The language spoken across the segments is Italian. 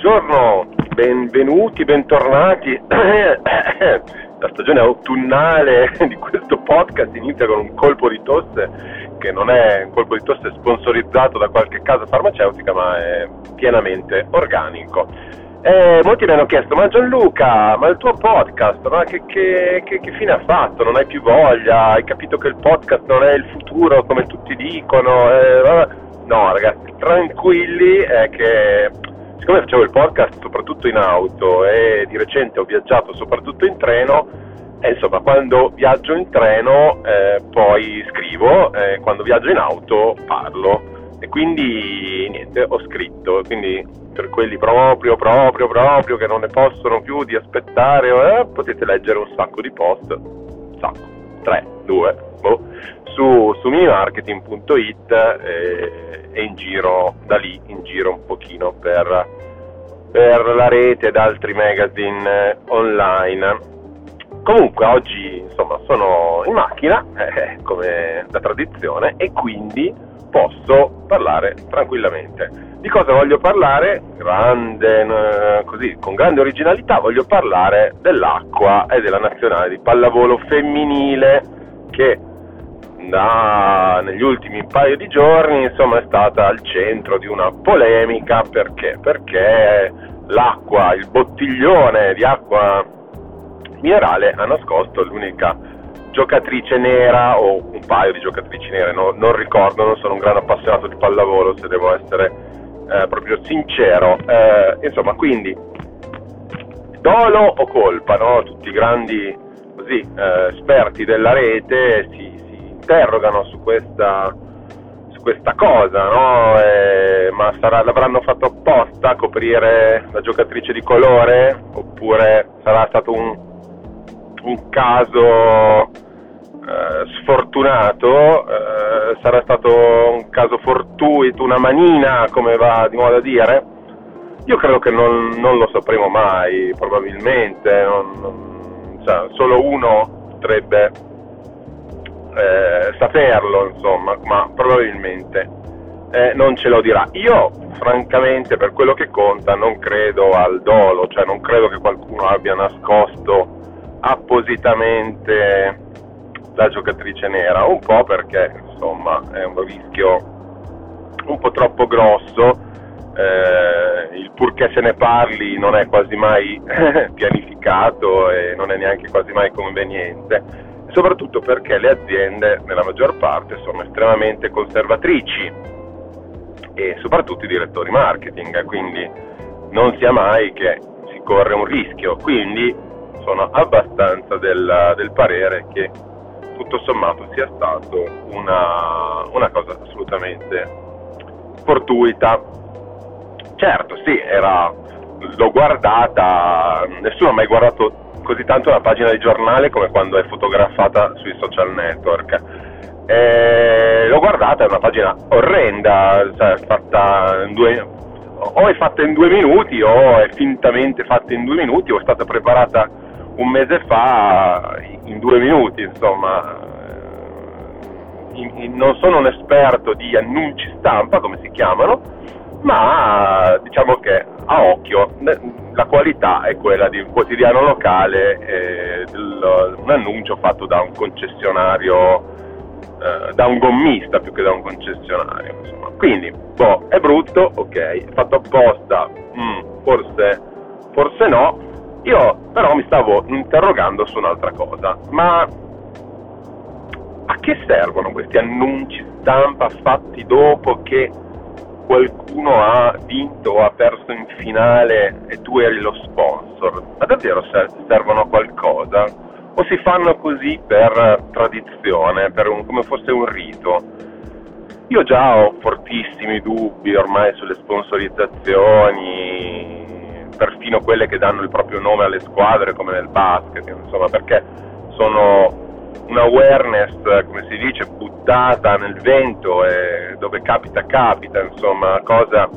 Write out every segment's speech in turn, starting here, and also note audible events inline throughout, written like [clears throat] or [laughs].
buongiorno, benvenuti, bentornati. [coughs] La stagione autunnale di questo podcast inizia con un colpo di tosse che non è un colpo di tosse sponsorizzato da qualche casa farmaceutica ma è pienamente organico. Eh, molti mi hanno chiesto, ma Gianluca, ma il tuo podcast, ma che, che, che, che, fine ha fatto? Non hai più voglia? Hai capito che il podcast non è il futuro come tutti dicono? Eh, no ragazzi, tranquilli, è che siccome facevo il podcast soprattutto in auto e di recente ho viaggiato soprattutto in treno, e insomma quando viaggio in treno eh, poi scrivo, eh, quando viaggio in auto parlo. E quindi niente, ho scritto, quindi per quelli proprio, proprio, proprio che non ne possono più di aspettare, eh, potete leggere un sacco di post, sacco, tre, due, boh, su, su minimarketing.it eh, e in giro, da lì in giro un pochino per, per la rete ed altri magazine online. Comunque oggi insomma sono in macchina, [laughs] eh, come da tradizione, e quindi posso parlare tranquillamente. Di cosa voglio parlare? Grande, eh, così, con grande originalità voglio parlare dell'acqua e della nazionale di pallavolo femminile che da, negli ultimi paio di giorni insomma, è stata al centro di una polemica perché? Perché l'acqua, il bottiglione di acqua minerale ha nascosto l'unica giocatrice nera o un paio di giocatrici nere, no, non ricordo, non sono un gran appassionato di pallavolo se devo essere eh, proprio sincero. Eh, insomma, quindi dolo o colpa, no? Tutti i grandi così, eh, esperti della rete si, si interrogano su questa, su questa cosa, no? Eh, ma sarà, l'avranno fatto apposta a coprire la giocatrice di colore oppure sarà stato un, un caso sfortunato, eh, sarà stato un caso fortuito, una manina, come va di modo a dire? Io credo che non, non lo sapremo mai, probabilmente, non, non, cioè, solo uno potrebbe eh, saperlo, insomma, ma probabilmente eh, non ce lo dirà. Io, francamente, per quello che conta, non credo al dolo, cioè non credo che qualcuno abbia nascosto appositamente la giocatrice nera, un po' perché insomma è un rischio un po' troppo grosso, eh, il purché se ne parli non è quasi mai [laughs] pianificato e non è neanche quasi mai conveniente, soprattutto perché le aziende nella maggior parte sono estremamente conservatrici e soprattutto i direttori marketing, quindi non sia mai che si corre un rischio, quindi sono abbastanza del, del parere che tutto sommato sia stato una, una cosa assolutamente fortuita. Certo, sì, era, l'ho guardata, nessuno ha mai guardato così tanto una pagina di giornale come quando è fotografata sui social network. E l'ho guardata, è una pagina orrenda, cioè fatta due, o è fatta in due minuti o è fintamente fatta in due minuti o è stata preparata un mese fa in due minuti, insomma. In, in, non sono un esperto di annunci stampa, come si chiamano, ma diciamo che a occhio la qualità è quella di un quotidiano locale, un annuncio fatto da un concessionario, eh, da un gommista più che da un concessionario. Insomma. Quindi, boh, è brutto, ok, fatto apposta, mm, forse, forse no, io però mi stavo interrogando su un'altra cosa, ma a che servono questi annunci stampa fatti dopo che qualcuno ha vinto o ha perso in finale e tu eri lo sponsor? Ma davvero servono a qualcosa? O si fanno così per tradizione, per un, come fosse un rito? Io già ho fortissimi dubbi ormai sulle sponsorizzazioni, perfino quelle che danno il proprio nome alle squadre come nel basket, insomma, perché sono un awareness, come si dice, buttata nel vento e dove capita capita, insomma, cosa,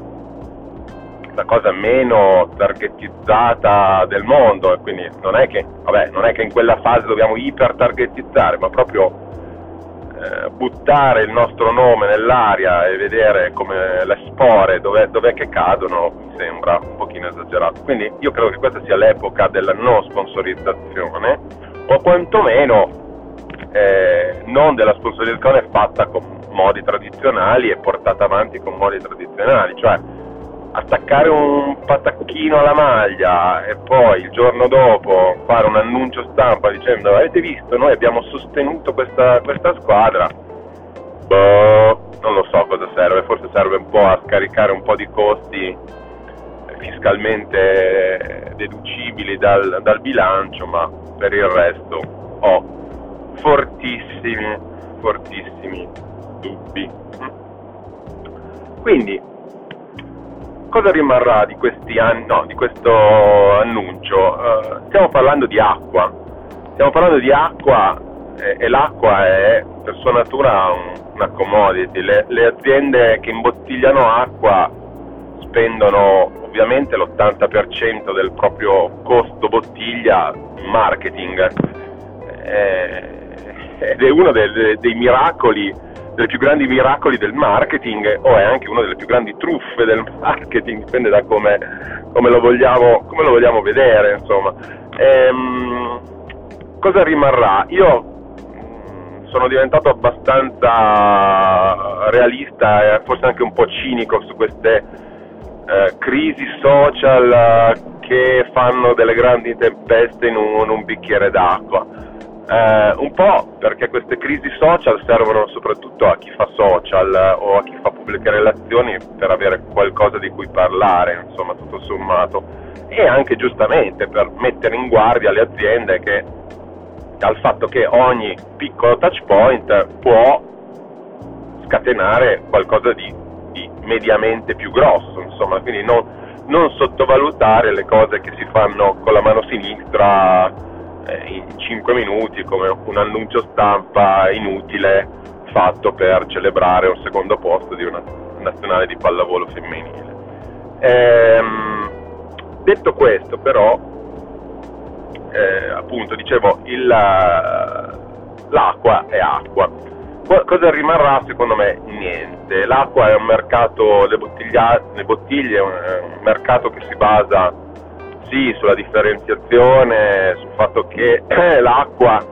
la cosa meno targetizzata del mondo, e quindi non è che, vabbè, non è che in quella fase dobbiamo iper targetizzare, ma proprio buttare il nostro nome nell'aria e vedere come le spore dov'è, dov'è, che cadono mi sembra un pochino esagerato. Quindi io credo che questa sia l'epoca della non sponsorizzazione o quantomeno eh, non della sponsorizzazione fatta con modi tradizionali e portata avanti con modi tradizionali, cioè attaccare un patacchino alla maglia e poi il giorno dopo fare un annuncio stampa dicendo avete visto? Noi abbiamo sostenuto questa, questa squadra. Boh, non lo so cosa serve forse serve un po' a scaricare un po' di costi fiscalmente deducibili dal, dal bilancio ma per il resto ho fortissimi fortissimi dubbi. Quindi cosa rimarrà di anni, no, di questo annuncio? Uh, stiamo parlando di acqua, stiamo parlando di acqua eh, e l'acqua è per sua natura un, una commodity, le, le aziende che imbottigliano acqua spendono ovviamente l'80% del proprio costo bottiglia in marketing. Eh, ed è uno dei, dei miracoli dei più grandi miracoli del marketing o è anche una delle più grandi truffe del [laughs] marketing, dipende da come, come, lo, vogliamo, come lo, vogliamo, vedere. Insomma. Ehm, cosa rimarrà? Io mm, sono diventato abbastanza realista e forse anche un po' cinico su queste eh, crisi social eh, che fanno delle grandi tempeste in un, in un bicchiere d'acqua eh, un po' perché queste crisi social servono soprattutto a chi fa social eh, o a chi fa pubbliche relazioni per avere qualcosa di cui parlare, insomma, tutto sommato, e anche giustamente per mettere in guardia le aziende che dal fatto che ogni piccolo touch point può scatenare qualcosa di, di mediamente più grosso, insomma, quindi non, non sottovalutare le cose che si fanno con la mano sinistra in 5 minuti come un annuncio stampa inutile fatto per celebrare un secondo posto di una nazionale di pallavolo femminile. Ehm, detto questo però, eh, appunto dicevo, il, l'acqua è acqua. Cosa rimarrà secondo me? Niente. L'acqua è un mercato, le, le bottiglie è è un mercato che si basa sì sulla differenziazione, sul fatto che [clears throat] l'acqua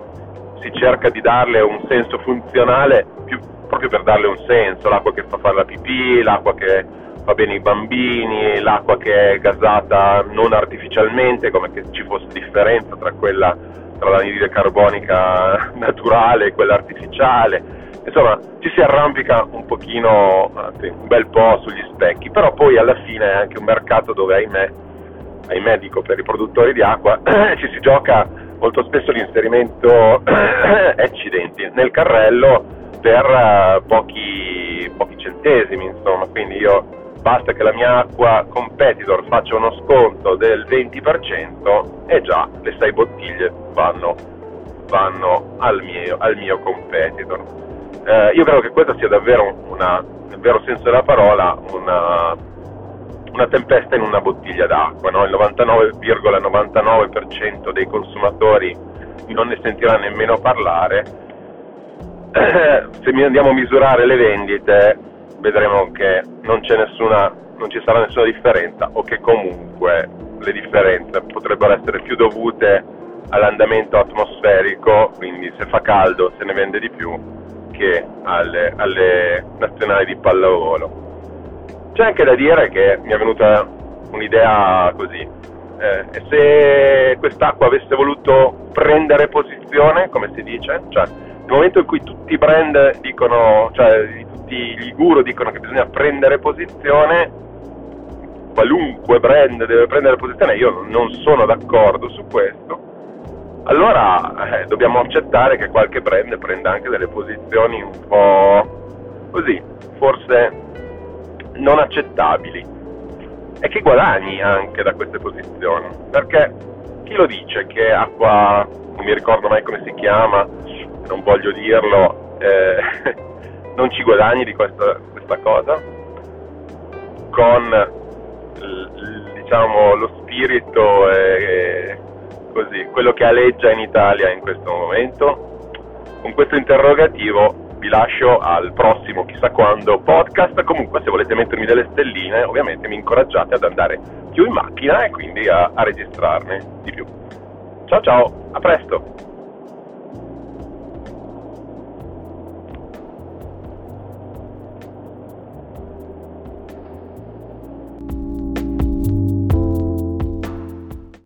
si cerca di darle un senso funzionale più, proprio per darle un senso, l'acqua che fa fare la pipì, l'acqua che fa bene i bambini, l'acqua che è gasata non artificialmente, come che ci fosse differenza tra quella tra l'anidride carbonica [laughs] naturale e quella artificiale. Insomma, ci si arrampica un pochino, un bel po' sugli specchi, però poi alla fine è anche un mercato dove, ahimè, ahimè dico per i produttori di acqua, [clears throat] ci si gioca molto spesso l'inserimento [clears throat] accidenti nel carrello per uh, pochi, pochi centesimi, insomma, quindi io basta che la mia acqua competitor faccia uno sconto del 20% e già le 6 bottiglie vanno, vanno al, mio, al, mio, competitor. Eh, io credo che questa sia davvero una, nel vero senso della parola, una una tempesta in una bottiglia d'acqua, no? il 99,99% dei consumatori non ne sentirà nemmeno parlare. [clears throat] Se andiamo a misurare le vendite vedremo che non, nessuna, non ci sarà nessuna differenza o che comunque le differenze potrebbero essere più dovute all'andamento atmosferico, quindi se fa caldo se ne vende di più, che alle, alle nazionali di pallavolo. C'è anche da dire che mi è venuta un'idea così. Eh, se quest'acqua avesse voluto prendere posizione, come si dice, cioè nel momento in cui tutti i brand dicono, cioè tutti gli guru dicono che bisogna prendere posizione, qualunque brand deve prendere posizione, io non sono d'accordo su questo, allora eh, dobbiamo accettare che qualche brand prenda anche delle posizioni un po' così, forse non accettabili. E che guadagni anche da queste posizioni, perché chi lo dice che acqua, non mi ricordo mai come si chiama, non voglio dirlo, eh, [laughs] non ci guadagni di questa, questa cosa, con diciamo, lo spirito e, così, quello che aleggia in Italia in questo momento, con questo interrogativo vi lascio al prossimo chissà quando podcast. Comunque se volete mettermi delle stelline, ovviamente mi incoraggiate ad andare più in macchina e quindi a, a registrarne di più. Ciao ciao, a presto!